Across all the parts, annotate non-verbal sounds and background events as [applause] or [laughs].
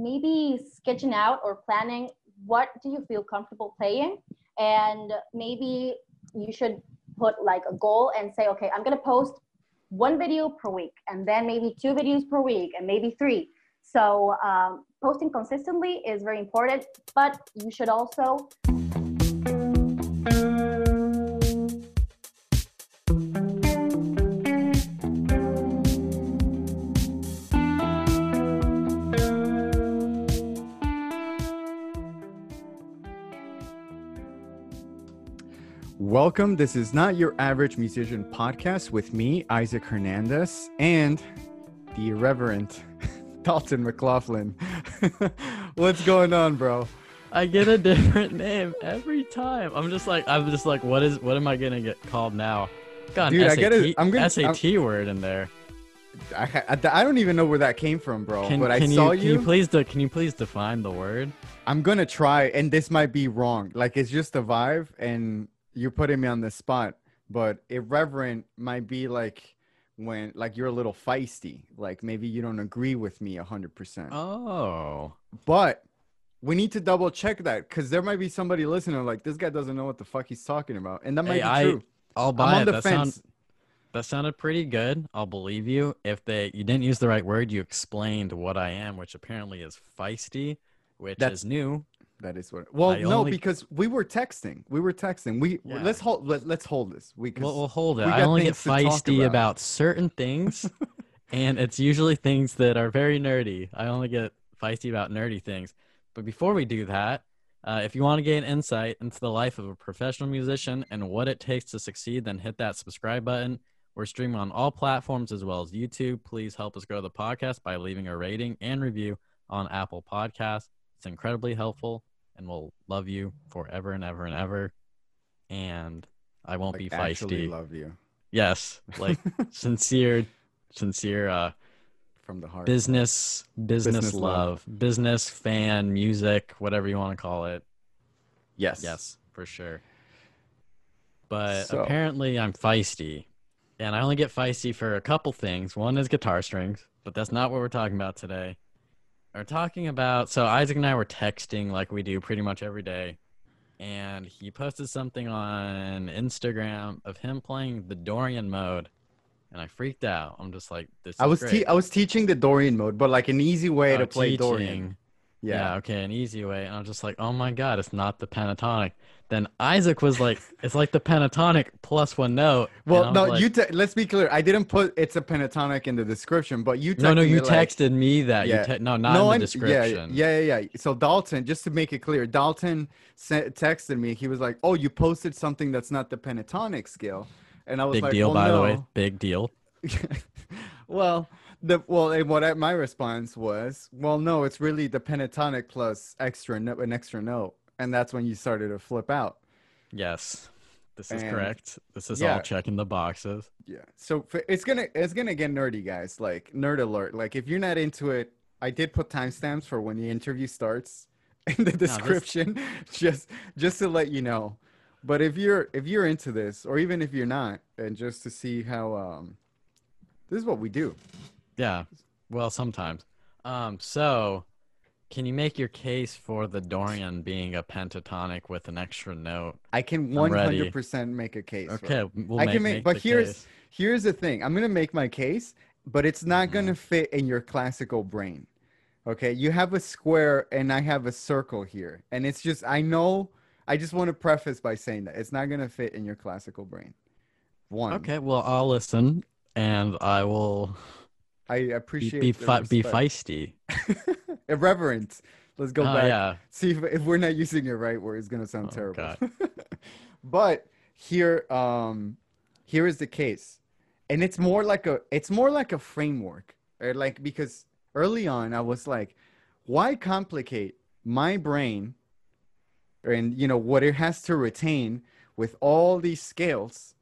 maybe sketching out or planning what do you feel comfortable playing? And maybe you should put like a goal and say okay i'm going to post one video per week and then maybe two videos per week and maybe three. So um, posting consistently is very important but you should also Welcome. This is not your average musician podcast with me, Isaac Hernandez, and the irreverent [laughs] Dalton McLaughlin. [laughs] What's going on, bro? I get a different name every time. I'm just like, I'm just like, what is, what am I gonna get called now? Dude, an I get it. I'm gonna- SAT word in there. I, I, I don't even know where that came from, bro. Can, but I can saw you, can you please, de- can you please define the word? I'm gonna try, and this might be wrong. Like it's just a vibe, and you're putting me on the spot. But irreverent might be like when, like, you're a little feisty. Like maybe you don't agree with me a hundred percent. Oh, But we need to double check that because there might be somebody listening like this guy doesn't know what the fuck he's talking about, and that might Hey, be I- true. I'll I'm buy on it. the That, that sounded pretty good. I'll believe you. If they, you didn't use the right word, you explained what I am, which apparently is feisty, which That's- is new. That is what. Well, I no, only- because we were texting. We were texting. We Yeah. let's hold. Let, let's hold this. We We'll, we'll hold it. we I only get things to talk feisty about. about. certain things, [laughs] and it's usually things that are very nerdy. I only get feisty about nerdy things. But before we do that, uh, if you want to gain insight into the life of a professional musician and what it takes to succeed, then hit that subscribe button. We're streaming on all platforms as well as YouTube. Please help us grow the podcast by leaving a rating and review on Apple Podcasts. It's incredibly helpful, and we'll love you forever and ever and ever. And I won't like, be actually feisty. love you Yes, like [laughs] sincere, sincere uh, from the heart. business, business, Business love. love, business fan, music, whatever you want to call it. Yes. Yes, for sure. But So- apparently, I'm feisty, and I only get feisty for a couple things. One is guitar strings, but that's not what we're talking about today. We're talking about so Isaac and I were texting like we do pretty much every day, and he posted something on Instagram of him playing the Dorian mode, and I freaked out. I'm just like, this. Is I was te- I was teaching the Dorian mode, but like an easy way Oh, to play Dorian. Yeah. Yeah. okay, an easy way. And I'm just like, oh my god, it's not the pentatonic. Then Isaac was like, it's like the pentatonic plus one note. Well, no, like, you. Te- let's be clear. I didn't put it's a pentatonic in the description, but you. no, no, you like- texted me that. Yeah. You te- no, not no, in the description. Yeah, yeah, yeah. So Dalton, just to make it clear, Dalton sent, texted me. He was like, "Oh, you posted something that's not the pentatonic scale," and I was Big like, "Big deal, well, by the way. Big deal. [laughs] well, the well, and what I, my response was, well, no, it's really the pentatonic plus extra note, an extra note, and that's when you started to flip out. Yes, this is And- correct. This is yeah. all checking the boxes. Yeah. So it's gonna it's gonna get nerdy, guys. Like nerd alert. Like if you're not into it, I did put timestamps for when the interview starts [laughs] in the description, [laughs] just just to let you know. But if you're if you're into this, or even if you're not, and just to see how um, this is what we do. Yeah. Well, sometimes. Um. So, can you make your case for the Dorian being a pentatonic with an extra note? I can 100% make a case. Okay, we'll I make, can make, make but here's case. here's the thing. I'm gonna make my case, but it's not Mm-hmm. gonna fit in your classical brain. Okay, you have a square and I have a circle here, and it's just I know. I just want to preface by saying that it's not gonna fit in your classical brain. One. Okay, well, I'll listen and I will I appreciate be, fi- be feisty. [laughs] Irreverent. Let's go oh back. yeah. See if, if we're not using it right word, it's gonna sound Oh, terrible. [laughs] But here, um, here is the case, and it's more like a it's more like a framework, or like because early on I was like, why complicate my brain, and you know what it has to retain with all these scales,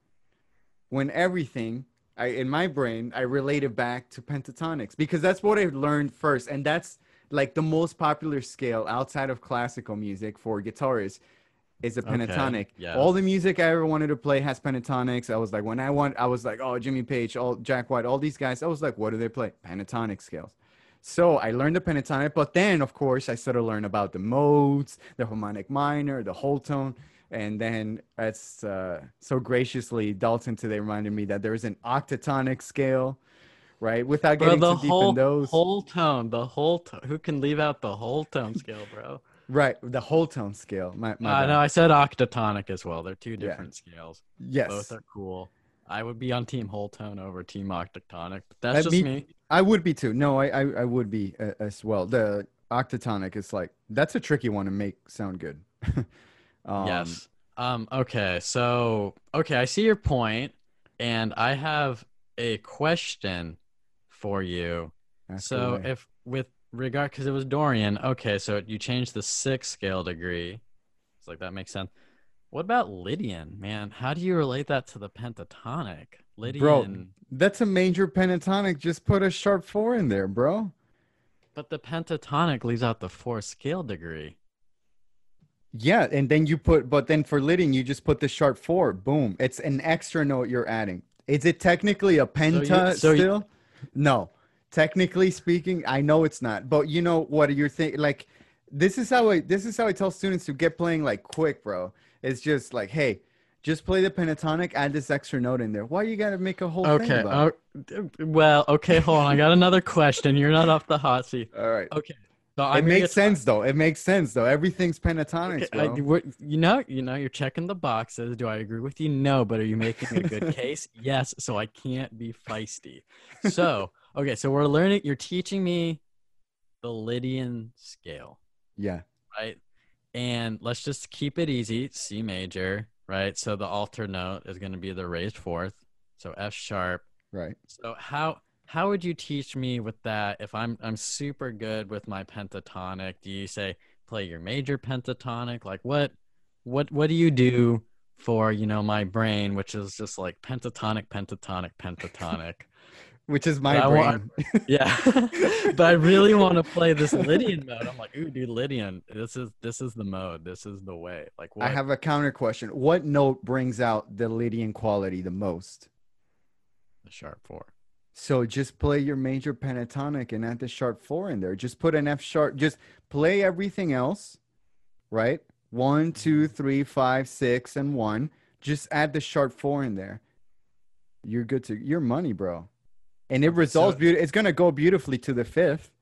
when everything I in my brain I relate it back to pentatonics because that's what I learned first, and that's like the most popular scale outside of classical music for guitarists is a Okay, pentatonic. yes. All the music I ever wanted to play has pentatonics. I was like, when I want, I was like, oh, Jimmy Page, all Jack White, all these guys. I was like, what do they play? Pentatonic scales. So I learned the pentatonic, but then of course I started learn about the modes, the harmonic minor, the whole tone, and then as uh, so graciously Dalton today reminded me that there is an octatonic scale, right? Without Bro, getting the too deep whole in those, whole tone, the whole tone. Who can leave out the whole tone scale, bro? right? The whole tone scale. My, my Uh, no, I said octatonic as well. They're two Yeah. different scales. yes, Both are cool. I would be on team whole tone over team octatonic, but that's Uh, just me- me. I would be too. No, I I, I would be uh, as well. The octatonic is like that's a tricky one to make sound good. [laughs] um, yes. Um. Okay. So okay, I see your point, and I have a question for you. So if with regard, because it was Dorian. Okay, so you changed the sixth scale degree. It's like that makes sense. What about Lydian, man? How do you relate that to the pentatonic? Lydian, Bro, that's a major pentatonic. Just put a sharp four in there, bro. but the pentatonic leaves out the fourth scale degree. Yeah, and then you put, but then for Lydian, you just put the sharp four. Boom. It's an extra note you're adding. Is it technically a penta so you- still? No. Technically speaking, I know it's not. But you know what you're thinking? Like, this is how I this is how I tell students to get playing like quick, bro. It's just like, hey, just play the pentatonic, add this extra note in there. Why you gotta make a whole thing Okay. Oh, well, okay. Hold on. I got another question. You're not off the hot seat. All right. Okay. So it gonna makes sense though. It makes sense though. Everything's pentatonics, Okay, I- bro. you know, you know, you're checking the boxes. Do I agree with you? No, but are you making a good [laughs] case? Yes. So I can't be feisty. So okay, so we're learning. You're teaching me the Lydian scale, yeah. right? And let's just keep it easy. C major, right? So the alter note is going to be the raised fourth. So F sharp. Right. So how how would you teach me with that if I'm I'm super good with my pentatonic? Do you say play your major pentatonic? Like what what what do you do for, you know, my brain which is just like pentatonic pentatonic pentatonic. [laughs] Which is my I brain. want- [laughs] yeah. [laughs] but I really want to play this Lydian mode. I'm like, "Ooh, dude, Lydian, this is this is the mode. This is the way." Like what I have a counter question. What note brings out the Lydian quality the most? the sharp 4. So just play your major pentatonic and add the sharp four in there. Just put an F sharp. Just play everything else, right? One, two, mm-hmm. three, five, six, and one. Just add the sharp four in there. You're good to your money, bro. And it results so- beautiful. It's gonna go beautifully to the fifth,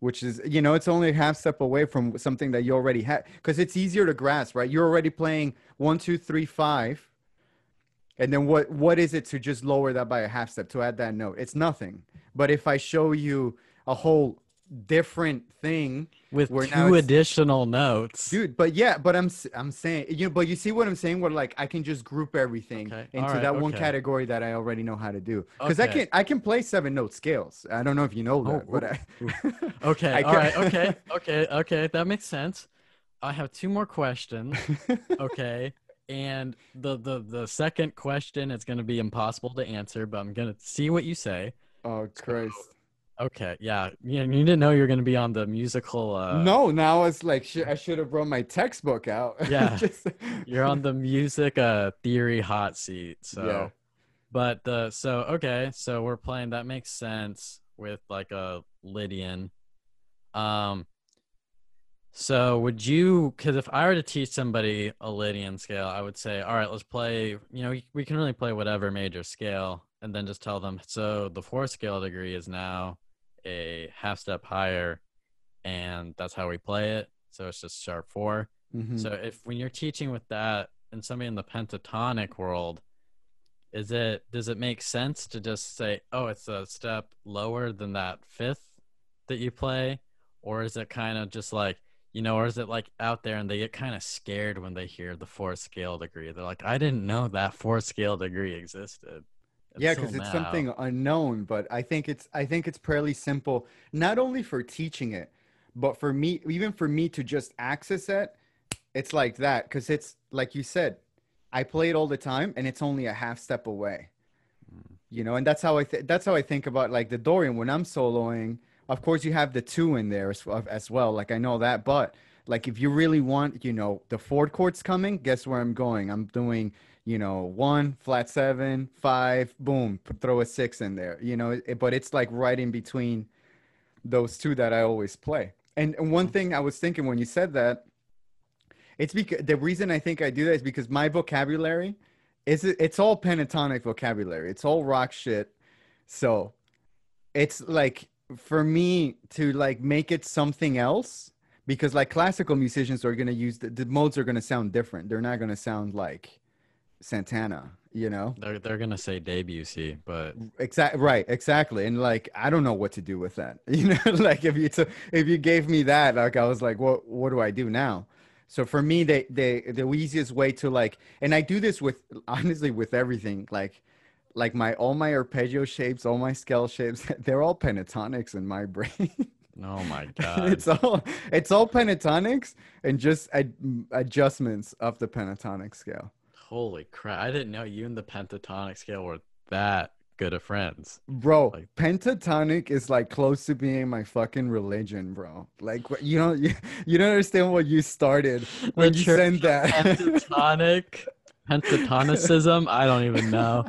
which is you know it's only a half step away from something that you already had because it's easier to grasp, right? You're already playing one, two, three, five. And then what what is it to just lower that by a half step to add that note? It's nothing. But if I show you a whole different thing, With two additional notes. dude. But yeah, but I'm i'm saying you know, but you see what I'm saying? Where like I can just group everything Okay, into alright, that one category that I already know how to do. Because I can I can play seven note scales. I don't know if you know that, Oh, but I, [laughs] Okay. I all right. Okay. [laughs] Okay. Okay. That makes sense. I have two more questions. [laughs] Okay. And the the the second question is going to be impossible to answer, but I'm going to see what you say. oh Christ. Okay. Yeah. You, you didn't know you were going to be on the musical. Uh, no, now it's like sh- I should have brought my textbook out. [laughs] Yeah. Just- You're on the music uh theory hot seat. So. Yeah. But the so okay, so we're playing. That makes sense with like a Lydian. Um. So would you? Because if I were to teach somebody a Lydian scale, I would say, all right, let's play. You know, we can really play whatever major scale, and then just tell them. So the fourth scale degree is now a half step higher, and that's how we play it. So it's just sharp four. Mhm. So if when you're teaching with that and somebody in the pentatonic world, is it does it make sense to just say, oh, it's a step lower than that fifth that you play, or is it kind of just like you know, or is it like out there and they get kind of scared when they hear the fourth scale degree? They're like, I didn't know that fourth scale degree existed. yeah because it's something unknown but i think it's i think it's fairly simple not only for teaching it but for me even for me to just access it it's like that because it's like you said i play it all the time and it's only a half step away Mm. you know and that's how i th- that's how i think about like the dorian when i'm soloing of course you have the two in there as, as well like i know that but like if you really want you know the fourth chord's coming guess where i'm going i'm doing you know one flat seven five boom throw a six in there you know it, but it's like right in between those two that I always play. And, and one thing I was thinking when you said that, it's because the reason I think I do that is because my vocabulary is it's all pentatonic vocabulary. It's all rock shit. So it's like for me to like make it something else because like classical musicians are going to use the, the modes are going to sound different. They're not going to sound like Santana, you know? They're they're gonna say Debussy, but Exactly right, exactly. And like I don't know what to do with that. [laughs] You know, like if you if you gave me that, like I was like, what what do I do now? So for me, the the the easiest way to like, and I do this with honestly with everything, like like my all my arpeggio shapes, all my scale shapes, [laughs] they're all pentatonics in my [laughs] brain. oh my [laughs] god, it's all it's all pentatonics and just ad- adjustments of the pentatonic scale. holy crap! I didn't know you and the pentatonic scale were that good of friends. Bro, Like- pentatonic is like close to being my fucking religion, bro. Like you don't you, you don't understand what you started when you sent that. Pentatonic, pentatonicism. I don't even know.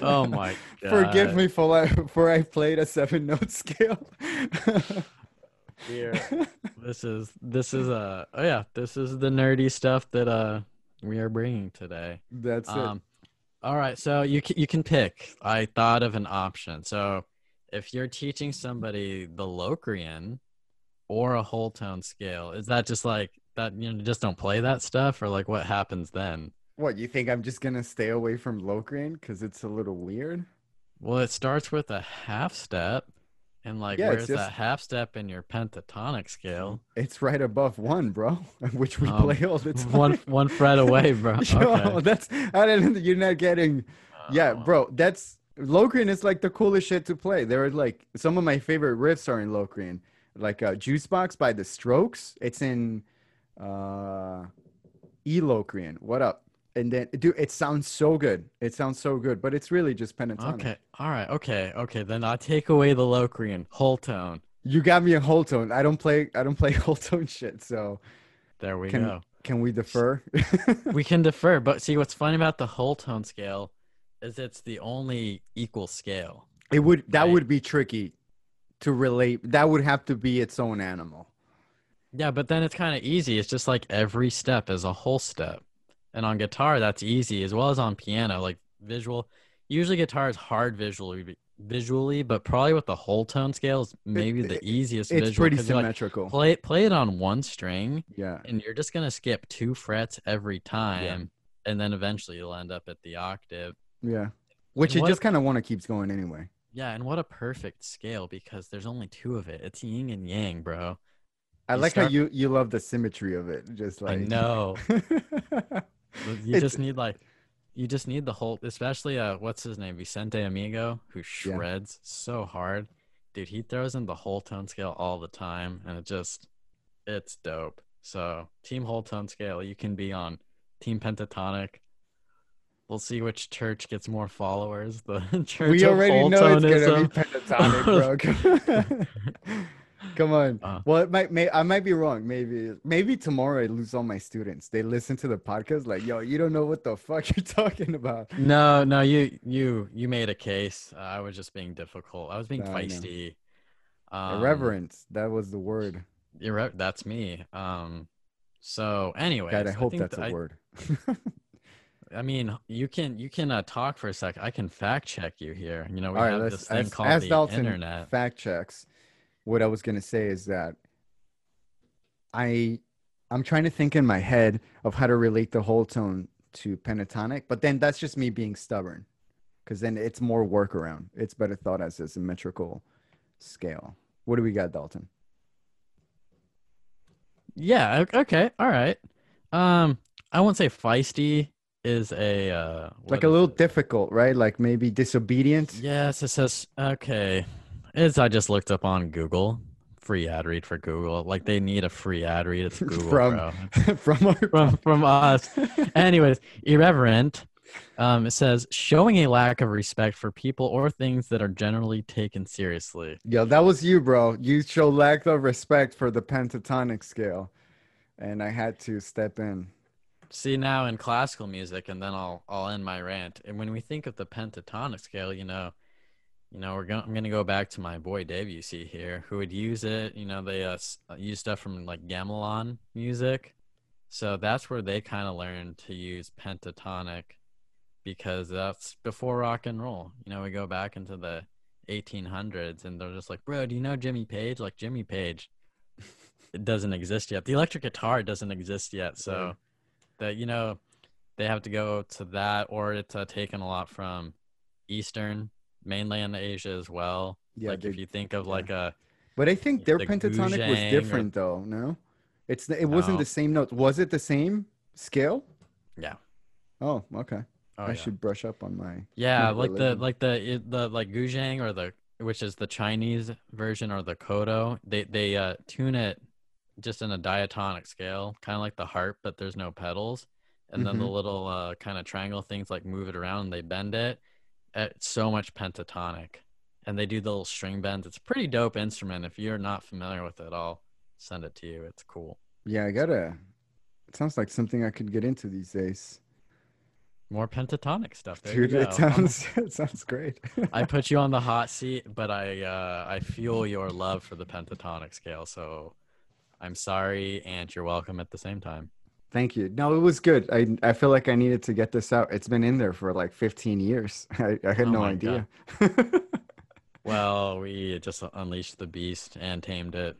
Oh my god! [laughs] Forgive me for like, for I played a seven note scale. [laughs] Here, this is this is uh oh yeah, this is the nerdy stuff that uh we are bringing today. That's it. Um, all right, so you can, you can pick. I thought of an option. So if you're teaching somebody the Locrian or a whole tone scale, is that just like that? You know, just don't play that stuff, or like what happens then? What you think I'm just gonna stay away from Locrian because it's a little weird? Well, it starts with a half step, and like Yeah, where's just- that half step in your pentatonic scale? It's right above one, bro, [laughs] which we Um, play all the [laughs] time. one one fret away, bro. [laughs] Yo, Okay. that's I didn't. You're not getting. Yeah, Oh. bro, that's Locrian is like the coolest shit to play. There are like some of my favorite riffs are in Locrian, like uh, Juicebox by The Strokes. It's in uh, E Locrian. What up? And then, dude, it sounds so good. It sounds so good, but it's really just pentatonic. Okay. All right. Okay. Okay. Then I take away the Locrian whole tone. You got me a whole tone. I don't play. I don't play [laughs] whole tone shit. So There we Can- go. can we defer? [laughs] we can defer, but see what's funny about the whole tone scale is it's the only equal scale. It would that Right. would be tricky to relate. That would have to be its own animal. Yeah, but then it's kind of easy. It's just like every step is a whole step. And on guitar, that's easy as well as on piano, like visual. Usually guitar is hard visually visually, but probably with the whole tone scale is maybe the it- easiest It's visual. pretty you're like, symmetrical. play play it on one string yeah. and you're just gonna skip two frets every time and then eventually you'll end up at the octave. Yeah. Which And it what just kind of want to keeps going anyway. Yeah, and what a perfect scale because there's only two of it. It's yin and yang, bro. I You like start- how you you love the symmetry of it. Just like I know. [laughs] You just need like you just need the whole especially uh what's his name? Vicente Amigo, who shreds so hard. Dude, he throws in the whole tone scale all the time and it just it's dope. So team whole tone scale, you can be on team pentatonic. We'll see which church gets more followers. The [laughs] church we of already know it's gonna be pentatonic, bro. [laughs] [laughs] Come on. Uh. well, it might. May, I might be wrong. Maybe. Maybe tomorrow I lose all my students. They listen to the podcast like, "Yo, you don't know what the fuck you're [laughs] talking about." No, no, you you you made a case. Uh, I was just being difficult. I was being No, I feisty. Um, Irreverence. That was the word. Irre- that's me. Um, so anyway, God, I hope think that's th- a I, word. [laughs] I mean, you can you can uh, talk for a sec. I can fact check you here. You know, we All right, have let's this thing as, called as the Dalton internet. fact checks. What I was gonna say is that I I'm trying to think in my head of how to relate the whole tone to pentatonic, but then that's just me being stubborn, because then it's more workaround. It's better thought as a symmetrical scale. What do we got, Dalton? Yeah. Okay. All right. Um, I won't say feisty is a uh, like a little it? difficult, right? Like maybe disobedient. Yes, it says okay. As I just looked up on Google, free ad read for Google. Like they need a free ad read. It's [laughs] Google, From- bro. [laughs] from our [laughs] from from us. Anyways, irreverent. Um, it says showing a lack of respect for people or things that are generally taken seriously. Yo, that was you, bro. You show lack of respect for the pentatonic scale, and I had to step in. See now in classical music, and then I'll I'll end my rant. And when we think of the pentatonic scale, you know, you know, we're going. I'm gonna go back to my boy Dave. You see here, who would use it. You know, they uh, uh, use stuff from like gamelan music, so that's where they kind of learned to use pentatonic, because that's before rock and roll. You know, we go back into the 1800s, and they're just like, bro, do you know Jimmy Page? Like Jimmy Page, it [laughs] doesn't exist yet. The electric guitar doesn't exist yet, so that you know, they have to go to that, or it's uh, taken a lot from Eastern mainland Asia as well. Yeah, like if you think of yeah. like a But I think their the pentatonic was Guzheng or- different though. No, it's it wasn't No. the same notes. Was it the same scale? yeah, Oh, okay. oh, I yeah. should brush up on my. yeah, like the like the the like Guzheng or the which is the Chinese version or the Koto. They they uh tune it just in a diatonic scale, kind of like the harp, but there's no pedals. And then the Mhm. little uh, kind of triangle things like move it around and they bend it. It's so much pentatonic. And they do the little string bends. It's a pretty dope instrument. If you're not familiar with it, I'll send it to you. It's cool. Yeah, I gotta. It sounds like something I could get into these days, More pentatonic stuff. There dude. It sounds [laughs] it sounds great. I [laughs] put you on the hot seat, but I uh, I feel your love for the pentatonic scale. So I'm sorry, and you're welcome at the same time. Thank you. No, it was good. I I feel like I needed to get this out. It's been in there for like 15 years. [laughs] I, I had Oh no idea. [laughs] Well, we just unleashed the beast and tamed it.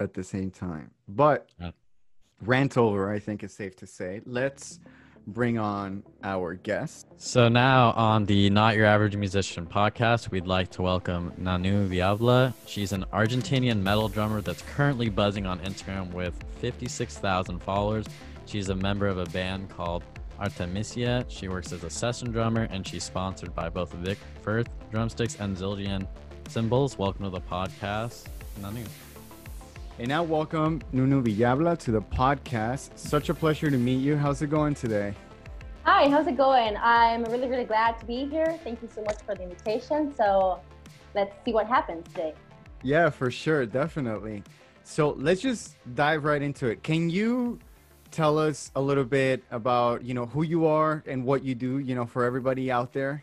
At the same time, but Yeah. rant over. I think it's safe to say. Let's bring on our guest. So now on the Not Your Average Musician podcast, we'd like to welcome Nanu Villalba. She's an Argentinian metal drummer that's currently buzzing on Instagram with 56,000 followers. She's a member of a band called Artemisia. She works as a session drummer and she's sponsored by both Vic Firth drumsticks and Zildjian cymbals. Welcome to the podcast, Nanu. And now, welcome Nunu Villalba to the podcast. Such a pleasure to meet you. How's it going today? Hi, how's it going? I'm really, really glad to be here. Thank you so much for the invitation. So let's see what happens today. Yeah, for sure, definitely. So let's just dive right into it. Can you tell us a little bit about you know who you are and what you do? You know, for everybody out there.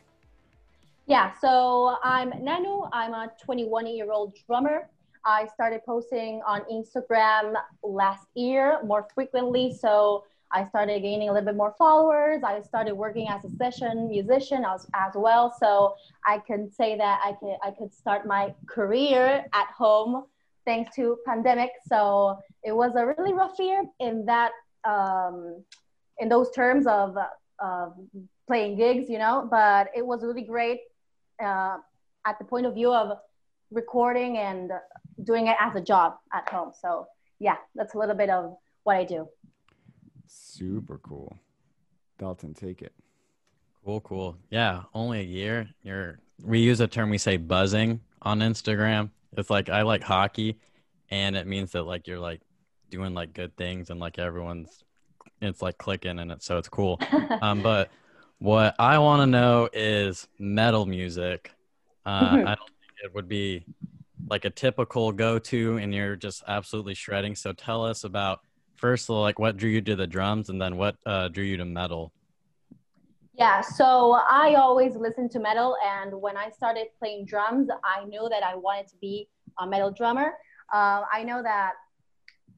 Yeah, so I'm Nanu. I'm a 21 year old drummer. I started posting on Instagram last year more frequently. So I started gaining a little bit more followers. I started working as a session musician as, as well. So I can say that I could, I could start my career at home thanks to pandemic. So it was a really rough year in that, um, in those terms of, of playing gigs, you know, but it was really great uh, at the point of view of recording and doing it as a job at home. So yeah, that's a little bit of what I do. Super cool. Dalton, take it. Cool, cool. Yeah, only a year. You're we use a term we say buzzing on Instagram. It's like I like hockey and it means that like you're like doing like good things and like everyone's it's like clicking and it's so it's cool. [laughs] Um but what I want to know is metal music. Uh Mhm. I don't think it would be like a typical go-to and you're just absolutely shredding. So tell us about first like what drew you to the drums and then what uh drew you to metal. Yeah, so I always listened to metal, and when I started playing drums, I knew that I wanted to be a metal drummer. Uh, I know that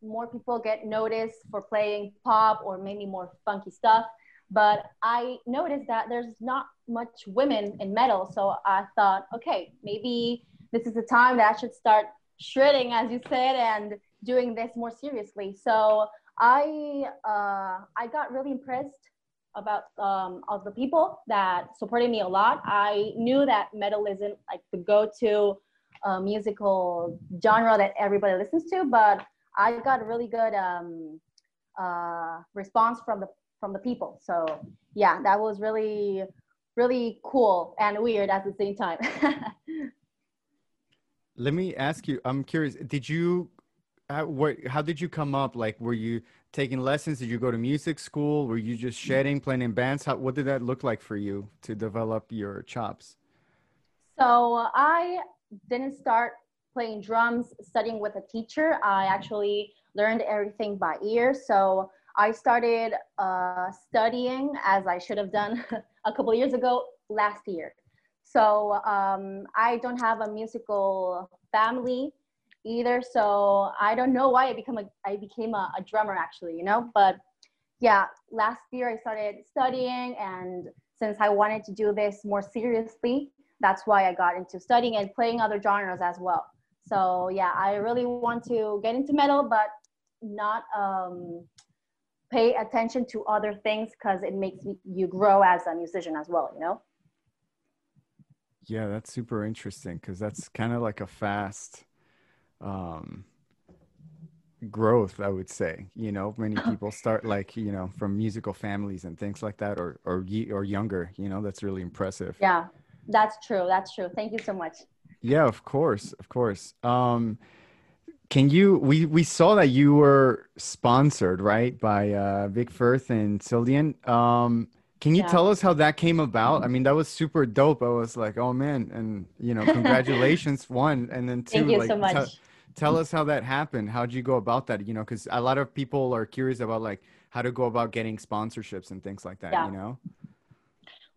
more people get noticed for playing pop or maybe more funky stuff, but I noticed that there's not much women in metal, so I thought, okay, maybe this is the time that I should start shredding, as you said, and doing this more seriously. So I uh, I got really impressed about um, the people that supported me a lot. I knew that metal isn't like the go-to uh, musical genre that everybody listens to, but I got a really good um, uh, response from the from the people. So yeah, that was really really cool and weird at the same time. [laughs] Let me ask you. I'm curious. Did you, how, what, how did you come up? Like, were you taking lessons? Did you go to music school? Were you just shedding, playing in bands? How, what did that look like for you to develop your chops? So I didn't start playing drums studying with a teacher. I actually learned everything by ear. So I started uh, studying as I should have done [laughs] a couple years ago last year. So um, I don't have a musical family either. So I don't know why I become a I became a, a drummer actually, you know. But yeah, last year I started studying, and since I wanted to do this more seriously, that's why I got into studying and playing other genres as well. So yeah, I really want to get into metal, but not um, pay attention to other things because it makes you grow as a musician as well. You know. Yeah, that's super interesting because that's kind of like a fast um, growth, I would say. You know, many [laughs] people start like you know from musical families and things like that, or or or younger. You know, that's really impressive. Yeah, that's true. That's true. Thank you so much. Yeah, of course, of course. Um, can you? We we saw that you were sponsored, right, by uh, Vic Firth and Zildjian. Um, can you yeah. tell us how that came about? I mean, that was super dope. I was like, oh man, and you know, [laughs] congratulations, one, and then two. Thank you like, so much. T- tell us how that happened. How'd you go about that? You know, because a lot of people are curious about like how to go about getting sponsorships and things like that. Yeah. You know.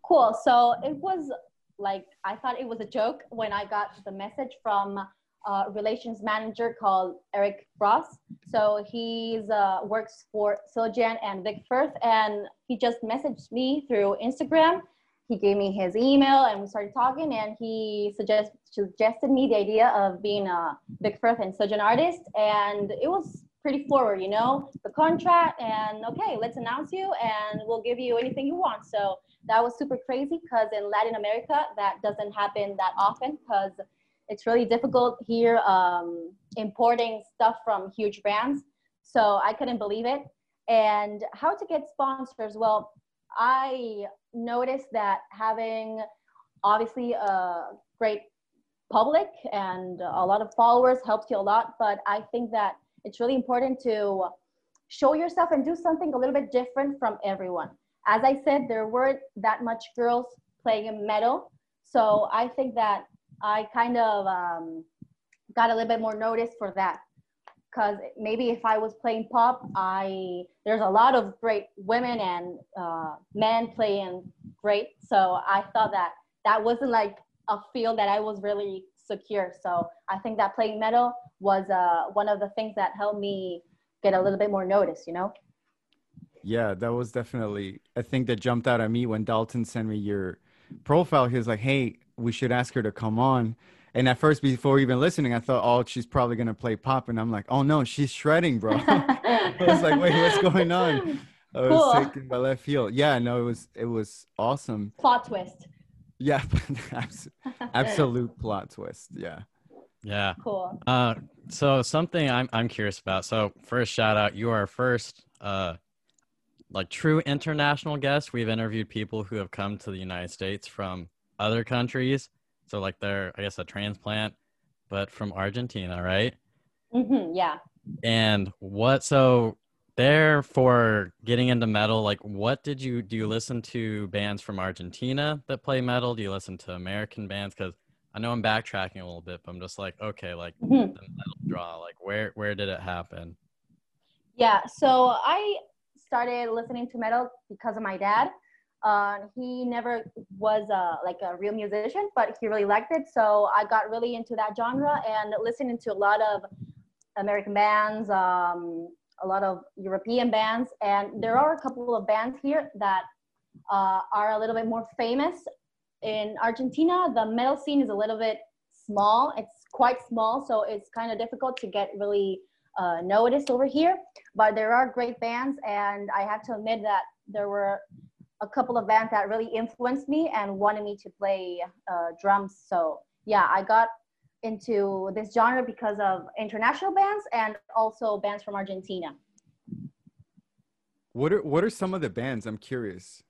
Cool. So it was like I thought it was a joke when I got the message from uh, relations manager called Eric Ross. So he's uh, works for Zildjian and Vic Firth, and he just messaged me through Instagram. He gave me his email, and we started talking. And he suggest, suggested me the idea of being a Vic Firth and Zildjian artist, and it was pretty forward, you know, the contract, and okay, let's announce you, and we'll give you anything you want. So that was super crazy because in Latin America, that doesn't happen that often because it's really difficult here um, importing stuff from huge brands. So I couldn't believe it. And how to get sponsors? Well, I noticed that having obviously a great public and a lot of followers helps you a lot. But I think that it's really important to show yourself and do something a little bit different from everyone. As I said, there weren't that much girls playing metal. So I think that I kind of um, got a little bit more notice for that because maybe if I was playing pop, I there's a lot of great women and uh, men playing great. So I thought that that wasn't like a field that I was really secure. So I think that playing metal was uh, one of the things that helped me get a little bit more notice. You know. Yeah, that was definitely a thing that jumped out at me when Dalton sent me your profile. He was like, "Hey, we should ask her to come on. And at first, before even listening, I thought, oh, she's probably gonna play pop, and I'm like, oh no, she's shredding, bro. [laughs] I was like, wait, what's going on? I was cool. taken by left field. Yeah, no, it was it was awesome. Plot twist. Yeah, [laughs] absolute plot twist. Yeah. Yeah. Cool. Uh, so something I'm I'm curious about. So first shout out, you are first uh like true international guest. We've interviewed people who have come to the United States from other countries. So like they're I guess a transplant, but from Argentina, right? Mm-hmm, yeah. And what so there for getting into metal, like what did you do you listen to bands from Argentina that play metal? Do you listen to American bands? Because I know I'm backtracking a little bit, but I'm just like, okay, like mm-hmm. the metal draw, like where where did it happen? Yeah, so I started listening to metal because of my dad. Uh, he never was a, like a real musician, but he really liked it. So I got really into that genre and listening to a lot of American bands, um, a lot of European bands, and there are a couple of bands here that uh, are a little bit more famous. In Argentina, the metal scene is a little bit small. It's quite small, so it's kind of difficult to get really uh, noticed over here. But there are great bands, and I have to admit that there were a couple of bands that really influenced me and wanted me to play uh, drums. So yeah, I got into this genre because of international bands and also bands from Argentina. What are what are some of the bands? I'm curious.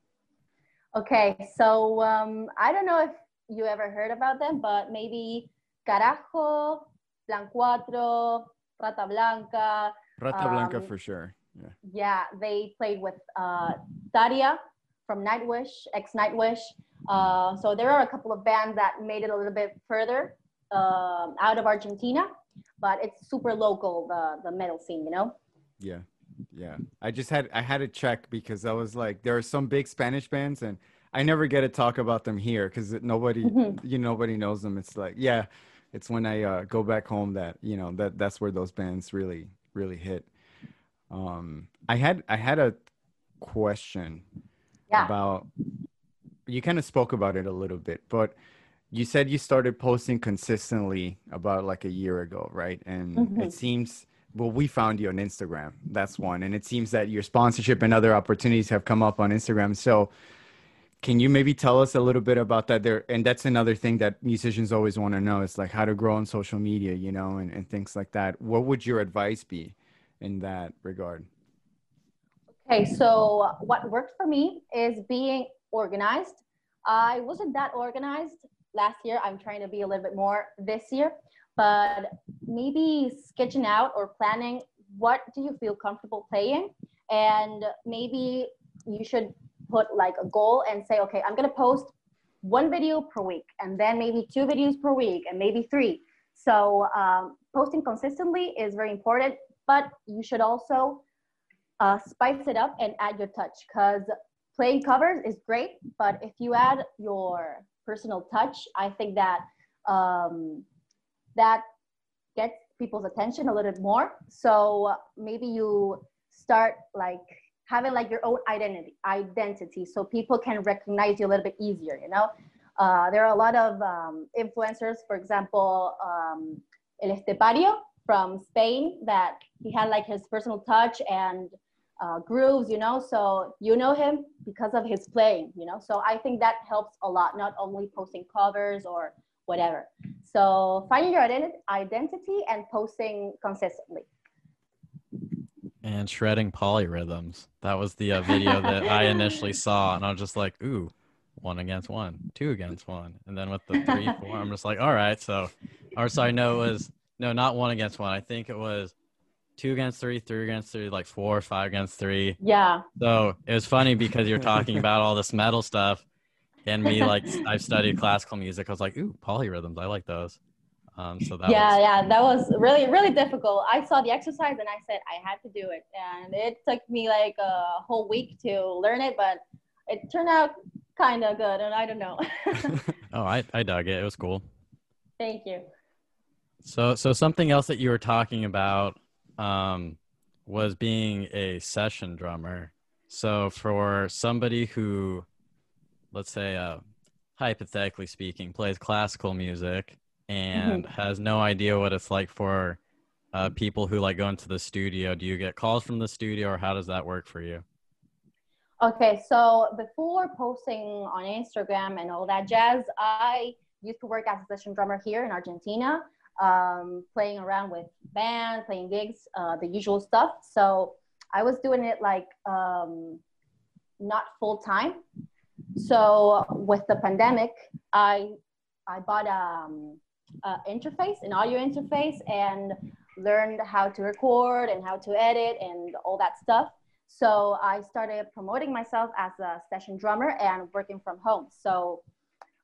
Okay, so um, I don't know if you ever heard about them, but maybe Carajo, Plan Cuatro, Rata Blanca. Rata Blanca um, for sure. Yeah. Yeah, they played with uh, Tarja from Nightwish, ex Nightwish. Uh, so there are a couple of bands that made it a little bit further uh, out of Argentina, but it's super local the the metal scene, you know. Yeah, yeah. I just had I had to check because I was like, there are some big Spanish bands, and I never get to talk about them here because nobody, Mhm. [laughs] you know, nobody knows them. It's like, yeah, it's when I uh, go back home that you know that that's where those bands really really hit. Um, I had I had a question Yeah. about you kind of spoke about it a little bit, but you said you started posting consistently about like a year ago, right? And Mhm. it seems well, we found you on Instagram. That's one, and it seems that your sponsorship and other opportunities have come up on Instagram. So, can you maybe tell us a little bit about that? There, and that's another thing that musicians always want to know is like how to grow on social media, you know, and, and things like that. What would your advice be in that regard? Okay, so what worked for me is being organized. I wasn't that organized last year. I'm trying to be a little bit more this year, but maybe sketching out or planning what do you feel comfortable playing and maybe you should put like a goal and say okay i'm going to post one video per week and then maybe two videos per week and maybe three so um, posting consistently is very important but you should also uh, spice it up and add your touch because playing covers is great but if you add your personal touch i think that um, that gets people's attention a little bit more. So maybe you start like having like your own identity identity so people can recognize you a little bit easier you know? Uh, there are a lot of um, influencers for example um, el estepario from spain that he had like his personal touch and uh, grooves you know so you know him because of his playing you know so i think that helps a lot not only posting covers or whatever so finding your identi- identity and posting consistently And shredding polyrhythms. That was the uh, video that I initially [laughs] saw, and I was just like, ooh, one against one, two against one. And then with the three, four, I'm just like, all right. So, or sorry, no, it was, no, not one against one. I think it was two against three, three against three, like four, five against three. yeah So it was funny because you're talking about all this metal stuff, and me, like, I've studied [laughs] classical music. I was like, ooh, polyrhythms. I like those. Um, so that yeah was, yeah that was really really difficult i saw the exercise and i said i had to do it and it took me like a whole week to learn it but it turned out kind of good and i don't know [laughs] [laughs] oh, I, I dug it. It was cool. thank you So, so something else that you were talking about um, was being a session drummer. So, for somebody who, let's say, uh, hypothetically speaking, plays classical music and has no idea what it's like for uh, people who like go into the studio, do you get calls from the studio, or how does that work for you? Okay, so before posting on Instagram and all that jazz, I used to work as a session drummer here in Argentina, um, playing around with bands, playing gigs, uh, the usual stuff. So I was doing it like um, not full time. So with the pandemic, I I bought um, a interface, an audio interface, and learned how to record and how to edit and all that stuff. So I started promoting myself as a session drummer and working from home. So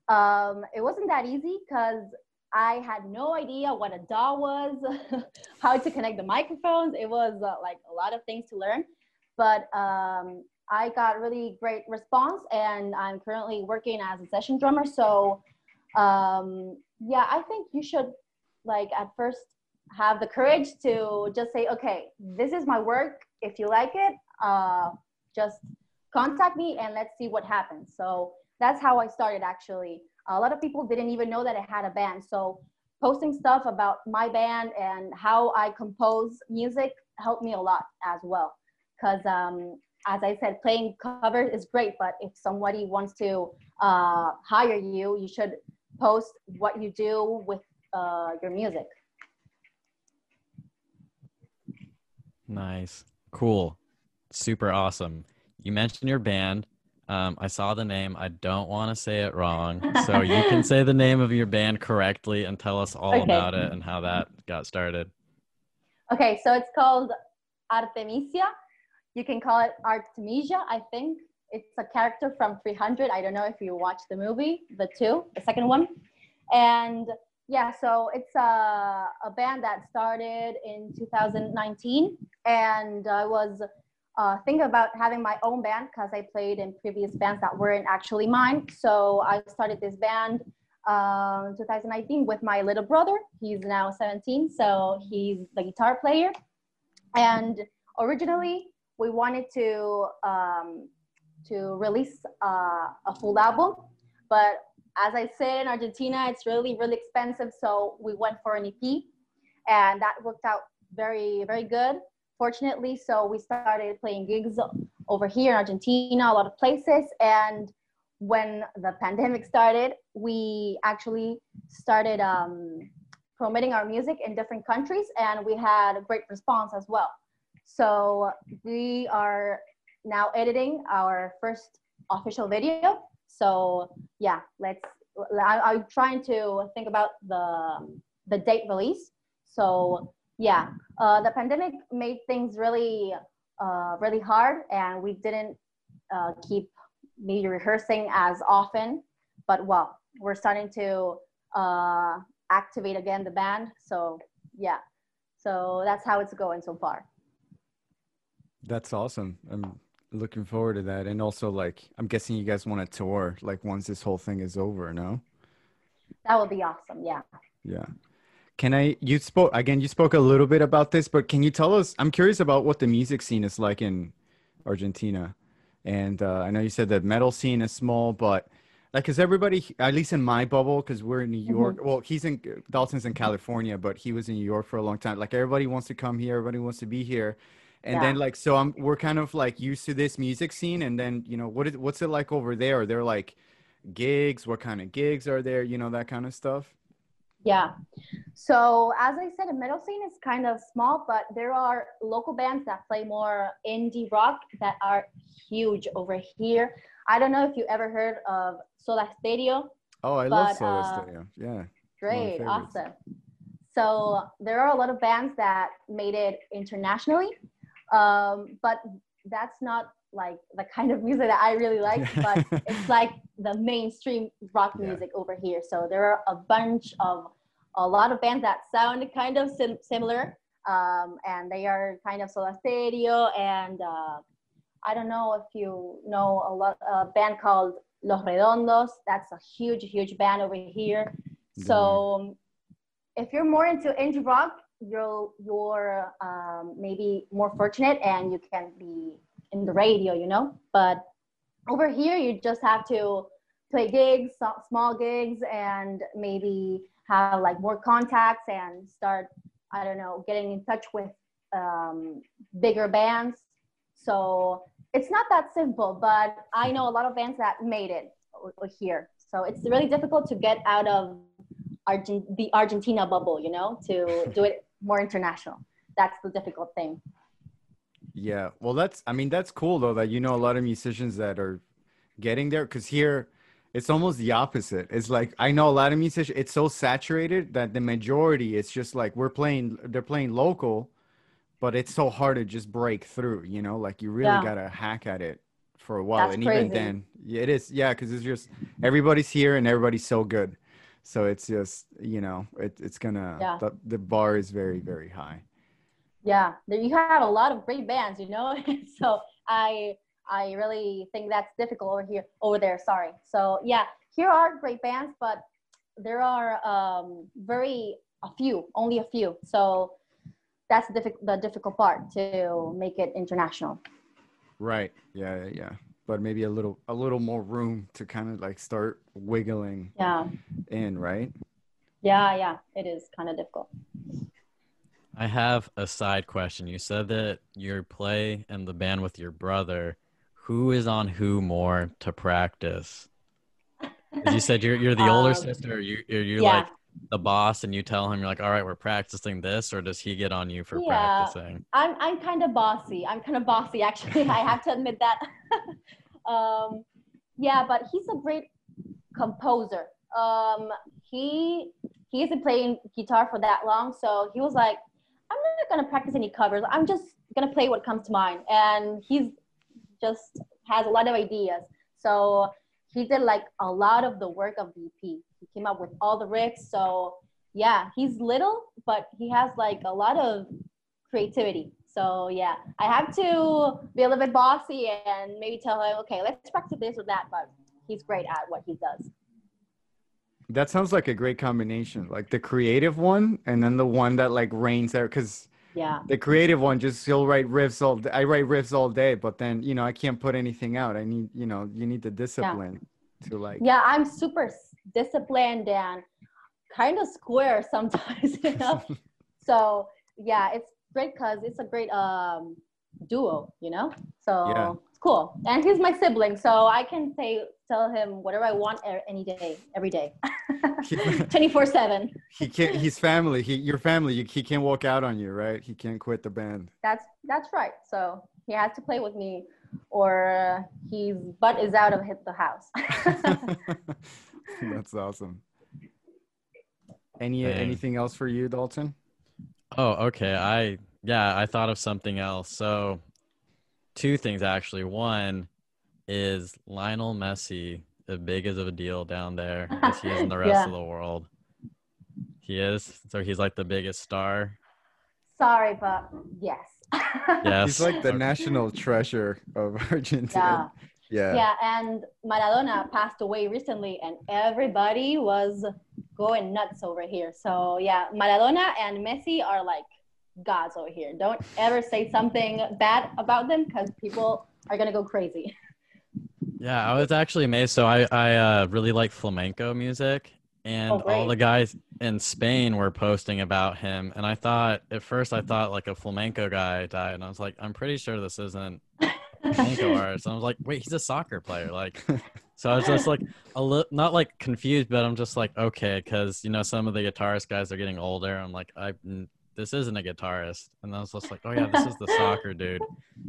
um, it wasn't that easy because I had no idea what a DAW was, [laughs] how to connect the microphones. It was uh, like a lot of things to learn. But um, I got really great response, and I'm currently working as a session drummer. So um, yeah, I think you should like at first have the courage to just say, okay, this is my work. If you like it, uh, just contact me and let's see what happens. So that's how I started actually. A lot of people didn't even know that I had a band. So posting stuff about my band and how I compose music helped me a lot as well. Because um, as I said, playing covers is great, but if somebody wants to uh, hire you, you should post what you do with uh, your music. Nice. Cool. Super awesome. You mentioned your band. Um, I saw the name. I don't want to say it wrong. So [laughs] you can say the name of your band correctly and tell us all Okay. about it and how that got started. Okay, so it's called Artemisia. You can call it Artemisia, I think. It's a character from 300. I don't know if you watched the movie, the two, the second one. And yeah, so it's a, a band that started in 2019. And I was uh, think about having my own band because I played in previous bands that weren't actually mine. So I started this band um, 2019 with my little brother. He's now 17, so he's the guitar player. And originally, we wanted to um, to release uh, a full album, but as I said in Argentina, it's really really expensive. So we went for an EP, and that worked out very very good. Fortunately, so we started playing gigs over here in Argentina, a lot of places, and when the pandemic started, we actually started um, promoting our music in different countries, and we had a great response as well. So we are now editing our first official video. So yeah, let's. I, am trying to think about the the date release. So yeah, uh, the pandemic made things really uh, really hard, and we didn't uh, keep maybe rehearsing as often, but well, we're starting to uh, activate again the band. So yeah, so that's how it's going so far. That's awesome. I'm looking forward to that. And also, like, I'm guessing you guys want to tour, like, once this whole thing is over, no? That would be awesome. Yeah. Yeah. Can I, you spoke, again, you spoke a little bit about this, but can you tell us, I'm curious about what the music scene is like in Argentina. And uh, I know you said that metal scene is small, but like, cause everybody, at least in my bubble, cause we're in New mm-hmm. York. Mm-hmm. Well, he's in Dalton's in California, but he was in New York for a long time. Like everybody wants to come here, everybody wants to be here, and yeah. then like so, I'm we're kind of like used to this music scene, and then you know what is what's it like over there? Are there like gigs? What kind of gigs are there? You know that kind of stuff. Yeah. So as I said, the metal scene is kind of small, but there are local bands that play more indie rock that are huge over here. I don't know if you ever heard of Soda Stereo. Oh, I but, love Soda uh, Stereo. Yeah. Great. Awesome. So there are a lot of bands that made it internationally, um, but that's not like the kind of music that I really like, [laughs] but it's like the mainstream rock music yeah. over here. So there are a bunch of a lot of bands that sound kind of sim- similar, um, and they are kind of Soda Stereo, and uh, I don't know if you know a lot a band called Los Redondos. That's a huge, huge band over here. So if you're more into indie rock, you're you're um, maybe more fortunate, and you can be in the radio, you know. But over here, you just have to play gigs, small gigs, and maybe have like more contacts and start, I don't know, getting in touch with um, bigger bands. So it's not that simple, but I know a lot of bands that made it here. So it's really difficult to get out of the Argentina bubble, you know, to do it more international. That's the difficult thing. Yeah. Well, that's, I mean, that's cool though that you know a lot of musicians that are getting there because here it's almost the opposite. It's like I know a lot of musicians, it's so saturated that the majority it's just like we're playing, they're playing local, but it's so hard to just break through, you know, like you really yeah. got to hack at it for a while. That's and crazy. even then, it is. Yeah. Cause it's just everybody's here and everybody's so good. So it's just, you know, it, it's gonna, yeah. the, the bar is very, very high yeah you have a lot of great bands you know [laughs] so i i really think that's difficult over here over there sorry. So yeah here are great bands but there are um, very a few only a few. So that's the, difficult the difficult part to make it international. Right. Yeah yeah but maybe a little a little more room to kind of like start wiggling yeah. in right? Yeah yeah. It is kind of difficult. I have a side question. You said that you play in the band with your brother. Who is on who more to practice? You said you're you're the older um, sister. You are you yeah. like the boss, and you tell him you're like, all right, we're practicing this, or does he get on you for yeah, practicing? I'm I'm kind of bossy. I'm kind of bossy, actually. I have to admit that. [laughs] um, yeah, but he's a great composer. Um, he he hasn't playing guitar for that long, so he was like, I'm not gonna practice any covers. I'm just gonna play what comes to mind. And he's just has a lot of ideas. So he did like a lot of the work of EP. He came up with all the riffs. So yeah, he's little, but he has like a lot of creativity. So yeah, I have to be a little bit bossy and maybe tell him, okay, let's practice this or that. But he's great at what he does. That sounds like a great combination. Like the creative one and then the one that like reigns there because Yeah. the creative one just he'll write riffs all I write riffs all day, but then you know I can't put anything out. I need you know you need the discipline to like Yeah, I'm super disciplined and kind of square [laughs] sometimes, you know. [laughs] so yeah, it's great because it's a great um duo, you know. So Yeah. it's cool, and he's my sibling, so I can say tell him whatever I want any day, every day, [laughs] twenty four seven. he can't he's family. He your family. You, he can't walk out on you, right? He can't quit the band. That's that's right. So he has to play with me, or his butt is out of hit the house. [laughs] That's awesome. Any Dang. anything else for you, Dalton? Oh, okay. I yeah, I thought of something else. So two things actually. One is Lionel Messi as big as of a deal down there [laughs] as he is in the rest Yeah. of the world. He is. So he's like the biggest star. Sorry, but yes. Yes. He's like the national treasure of [laughs] Argentina. Yeah. Yeah. Yeah, and Maradona passed away recently, and everybody was going nuts over here. So yeah, Maradona and Messi are like gods over here. Don't ever say something bad about them because people are gonna go crazy. [laughs] Yeah, I was actually amazed. So I I uh, really like flamenco music, and Oh, all the guys in Spain were posting about him. And I thought at first I thought like a flamenco guy died, and I was like, I'm pretty sure this isn't flamenco [laughs] artist. And I was like, wait, he's a soccer player. Like, so I was just like a little not like confused, but I'm just like okay, because you know some of the guitarist guys are getting older. I'm like, I this isn't a guitarist, and I was just like, oh yeah, this is the soccer dude.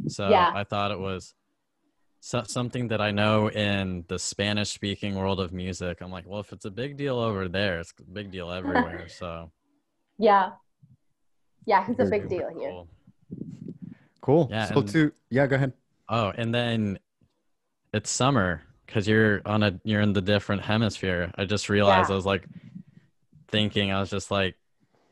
So Yeah. I thought it was so, something that I know in the Spanish speaking world of music. I'm like, well, if it's a big deal over there, it's a big deal everywhere. [laughs] So yeah, yeah, he's a big good. deal here. cool. Cool. Yeah, so and- to yeah, go ahead. Oh, and then it's summer because you're on a you're in the different hemisphere. I just realized Yeah. I was like thinking, I was just like,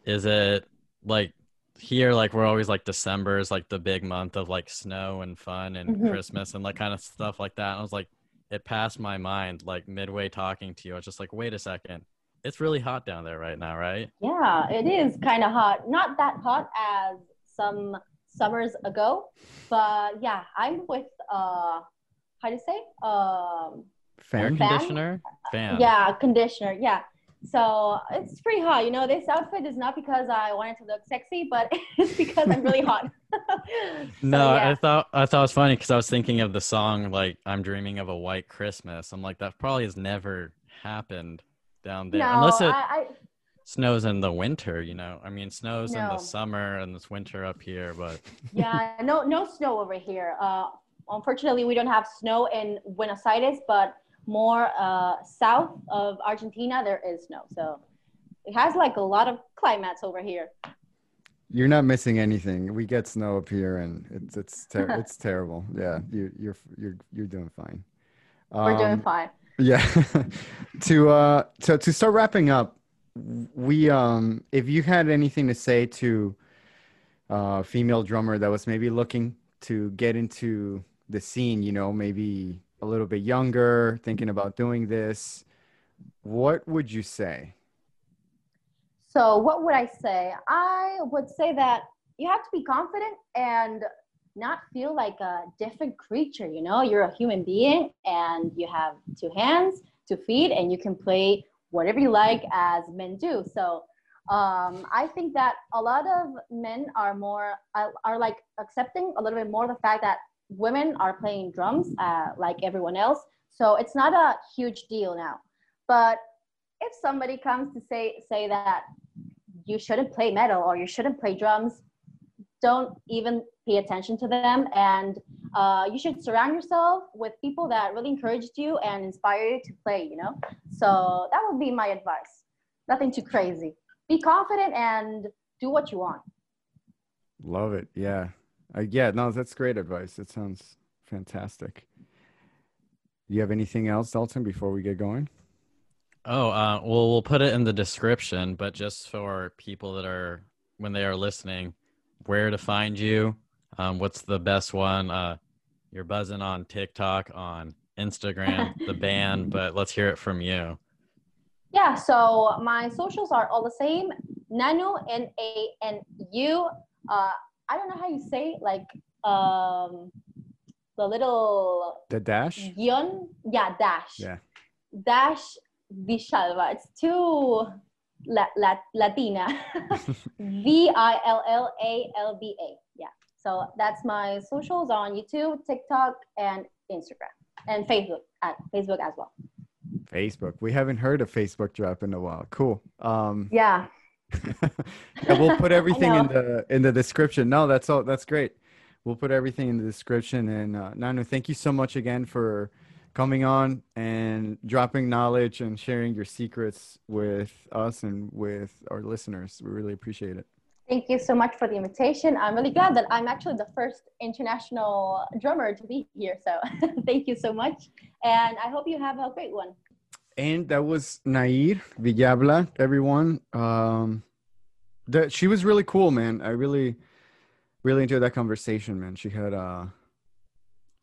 is it like here like we're always like December is like the big month of like snow and fun and Mhm. Christmas and like kind of stuff like that. And I was like, it passed my mind like midway talking to you. I was just like, wait a second. It's really hot down there right now, right? Yeah, it is kind of hot. Not that hot as some summers ago, but yeah, I'm with uh, how do you say? Um, Fan. Fan? conditioner? Fan. yeah, conditioner. Yeah. So it's pretty hot. You know, this outfit is not because I wanted to look sexy, but [laughs] it's because I'm really hot. [laughs] So, No, yeah. I thought I thought it was funny because I was thinking of the song like "I'm Dreaming of a White Christmas." I'm like, that probably has never happened down there, no, unless it I, I, snows in the winter. You know, I mean, snows in the summer and it's winter up here, but yeah, no, no snow over here. Uh, unfortunately, we don't have snow in Buenos Aires, but more uh, south of Argentina, there is snow. So it has like a lot of climates over here. You're not missing anything. We get snow up here, and it's it's ter- [laughs] it's terrible. Yeah, you you're you're you're doing fine. We're doing Um, fine. Yeah. [laughs] to uh to to start wrapping up, we um if you had anything to say to uh female drummer that was maybe looking to get into the scene, you know, maybe a little bit younger, thinking about doing this, what would you say? So, what would I say? I would say that you have to be confident and not feel like a different creature. You know, you're a human being and you have two hands, two feet, and you can play whatever you like as men do. So, um, I think that a lot of men are more are, are like accepting a little bit more the fact that women are playing drums uh, like everyone else. So it's not a huge deal now. But if somebody comes to say say that you shouldn't play metal or you shouldn't play drums don't even pay attention to them and uh, you should surround yourself with people that really encouraged you and inspire you to play you know so that would be my advice nothing too crazy be confident and do what you want Love it. Yeah. Uh, yeah, no, that's great advice. It sounds fantastic. You have anything else, Dalton, before we get going? oh, uh, well, we'll put it in the description. But just for people that are when they are listening, where to find you. Um, what's the best one? Uh, you're buzzing on TikTok, on Instagram, [laughs] the band, but let's hear it from you. Yeah, so my socials are all the same. Nanu, N A N U. Uh, I don't know how you say it, like um, the little The dash. guion. Yeah, dash. Yeah. Dash Villalba. It's too la- la- Latina. [laughs] V I L L A L B A. Yeah. So that's my socials on YouTube, TikTok, and Instagram, and Facebook. At Facebook as well. Facebook. We haven't heard of Facebook drop in a while. Cool. Um, Yeah. Yeah, we'll put [laughs] everything in the in the description. No, that's all. That's great. We'll put everything in the description. And uh, Nanu, thank you so much again for coming on and dropping knowledge and sharing your secrets with us and with our listeners. We really appreciate it. Thank you so much for the invitation. I'm really glad that I'm actually the first international drummer to be here. So [laughs] thank you so much. And I hope you have a great one. And that was Nanu Villalba, everyone. Um, that she was really cool, man. I really, really enjoyed that conversation, man. She had uh, a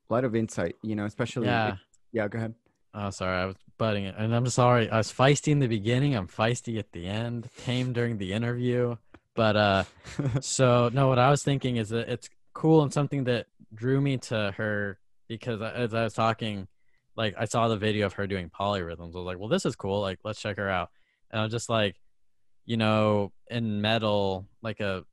lot of insight, you know, especially. Yeah. Yeah. Go ahead. Oh, sorry, I was butting it, and I'm sorry. I was feisty in the beginning. I'm feisty at the end. Tame during the interview, but uh, [laughs] so no. What I was thinking is that it's cool and something that drew me to her because as I was talking, like I saw the video of her doing polyrhythms. I was like, well, this is cool. Like, let's check her out. And I was just like, you know, in metal, like a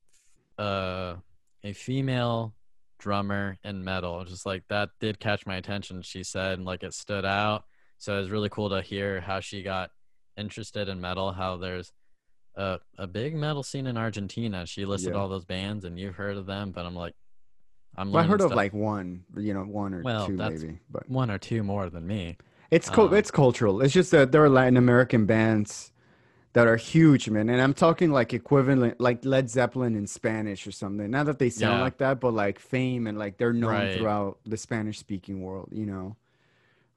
uh, a female drummer in metal, just like that did catch my attention. She said, and like it stood out. So it was really cool to hear how she got interested in metal. How there's a a big metal scene in Argentina. She listed Yeah. all those bands, and you've heard of them. But I'm like, I'm. Well, I heard of like one, you know, one or Well, two maybe, but one or two more than me. it's co- um, it's cultural. It's just that there are Latin American bands that are huge, man. And I'm talking like equivalent, like Led Zeppelin in Spanish or something. Not that they sound Yeah. like that, but like fame and like they're known Right. throughout the Spanish speaking world, you know.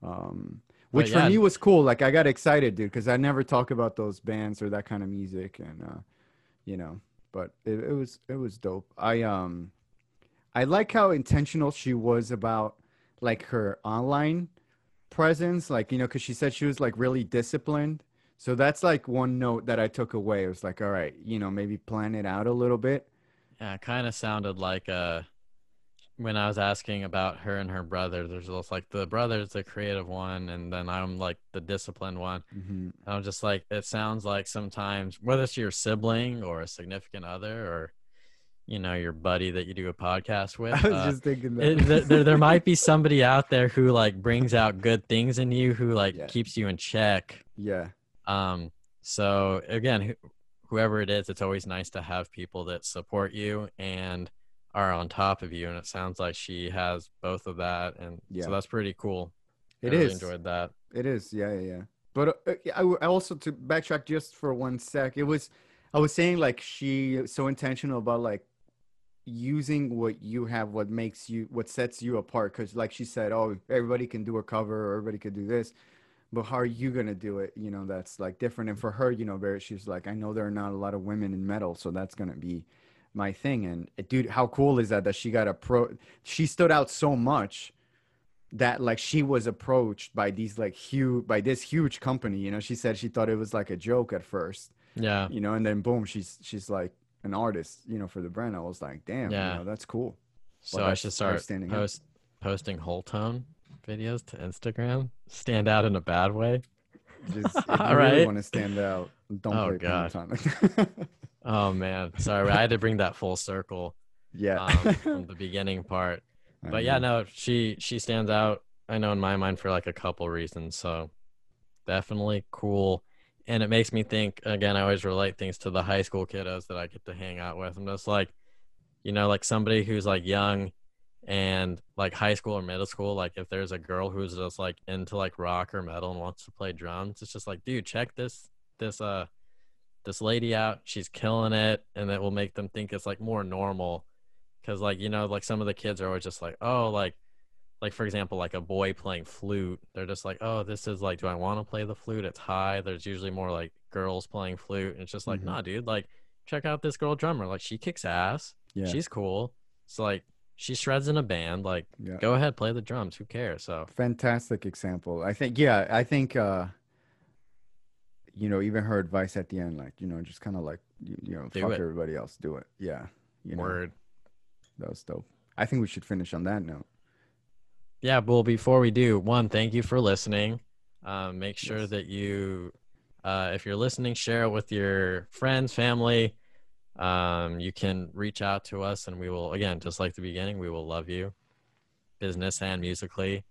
Um, which yeah. for me was cool. Like I got excited, dude, because I never talk about those bands or that kind of music, and uh, you know. But it, it was it was dope. I um, I like how intentional she was about like her online presence, like you know, because she said she was like really disciplined. So that's like one note that I took away. It was like, all right, you know, maybe plan it out a little bit. Yeah, it kind of sounded like uh when I was asking about her and her brother. There's just like the brother's the creative one, and then I'm like the disciplined one. hmm I'm just like, it sounds like sometimes whether it's your sibling or a significant other or you know your buddy that you do a podcast [laughs] with. I was uh, just thinking it, that. there, there, there might be [laughs] somebody out there who like brings out good things in you who like Yeah. keeps you in check yeah, um, so again, who- whoever it is, it's always nice to have people that support you and are on top of you. And it sounds like she has both of that, and Yeah. so that's pretty cool. it I really enjoyed that. It is, yeah, yeah, yeah. But uh, I, w- I also to backtrack just for one sec. It was, I was saying like she so intentional about like using what you have, what makes you, what sets you apart. Because like she said, oh, everybody can do a cover, or everybody could do this, but how are you gonna do it? You know, that's like different. And for her, you know, very, she's like, I know there are not a lot of women in metal, so that's gonna be my thing. And uh, dude, how cool is that? That she got a pro. She stood out so much that like she was approached by these like huge by this huge company you know she said she thought it was like a joke at first Yeah, you know and then boom she's she's like an artist you know for the brand i was like damn Yeah. you know that's cool so Well, I should start post posting whole tone videos to Instagram. Stand out in a bad way. just [laughs] if you really want to stand out don't Oh, play God. pentatonic [laughs] Oh man, sorry, I had to bring that full circle yeah um, from the [laughs] beginning part. I but yeah no she she stands out i know in my mind for like a couple reasons so definitely cool and it makes me think again i always relate things to the high school kiddos that i get to hang out with. I'm just like you know like somebody who's like young and like high school or middle school like if there's a girl who's just like into like rock or metal and wants to play drums it's just like dude check this this uh this lady out. She's killing it. And it will make them think it's like more normal because like you know like some of the kids are always just like oh like like for example like a boy playing flute they're just like oh this is like do i want to play the flute it's high there's usually more like girls playing flute and it's just like Mhm. nah dude like check out this girl drummer like she kicks ass Yeah. she's cool. So like she shreds in a band. Like yeah. go ahead, play the drums. Who cares? So fantastic example. I think yeah, I think uh you know, even her advice at the end, like, you know, just kind of like you, you know, Do fuck it. everybody else, do it. Yeah. You know, word. that was dope. I think we should finish on that note. Yeah, well, before we do, one, thank you for listening. Um, make sure Yes. that you, uh, if you're listening, share it with your friends, family. Um, you can reach out to us, and we will, again, just like the beginning, we will love you, business and musically,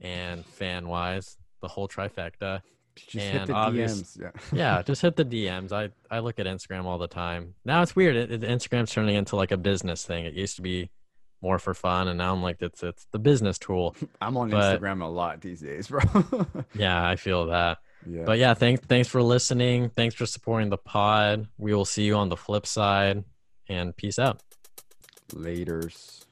and fan wise, the whole trifecta. Just hit the obvious- DMs. Yeah. [laughs] Yeah, just hit the DMs. I, I look at Instagram all the time. Now it's weird. It, it, Instagram's turning into like a business thing. It used to be more for fun, and now I'm like, it's it's the business tool. [laughs] I'm on But- Instagram a lot these days, bro. [laughs] Yeah, I feel that. yeah. But yeah, thanks thanks for listening. Thanks for supporting the pod. We will see you on the flip side and peace out. Laters.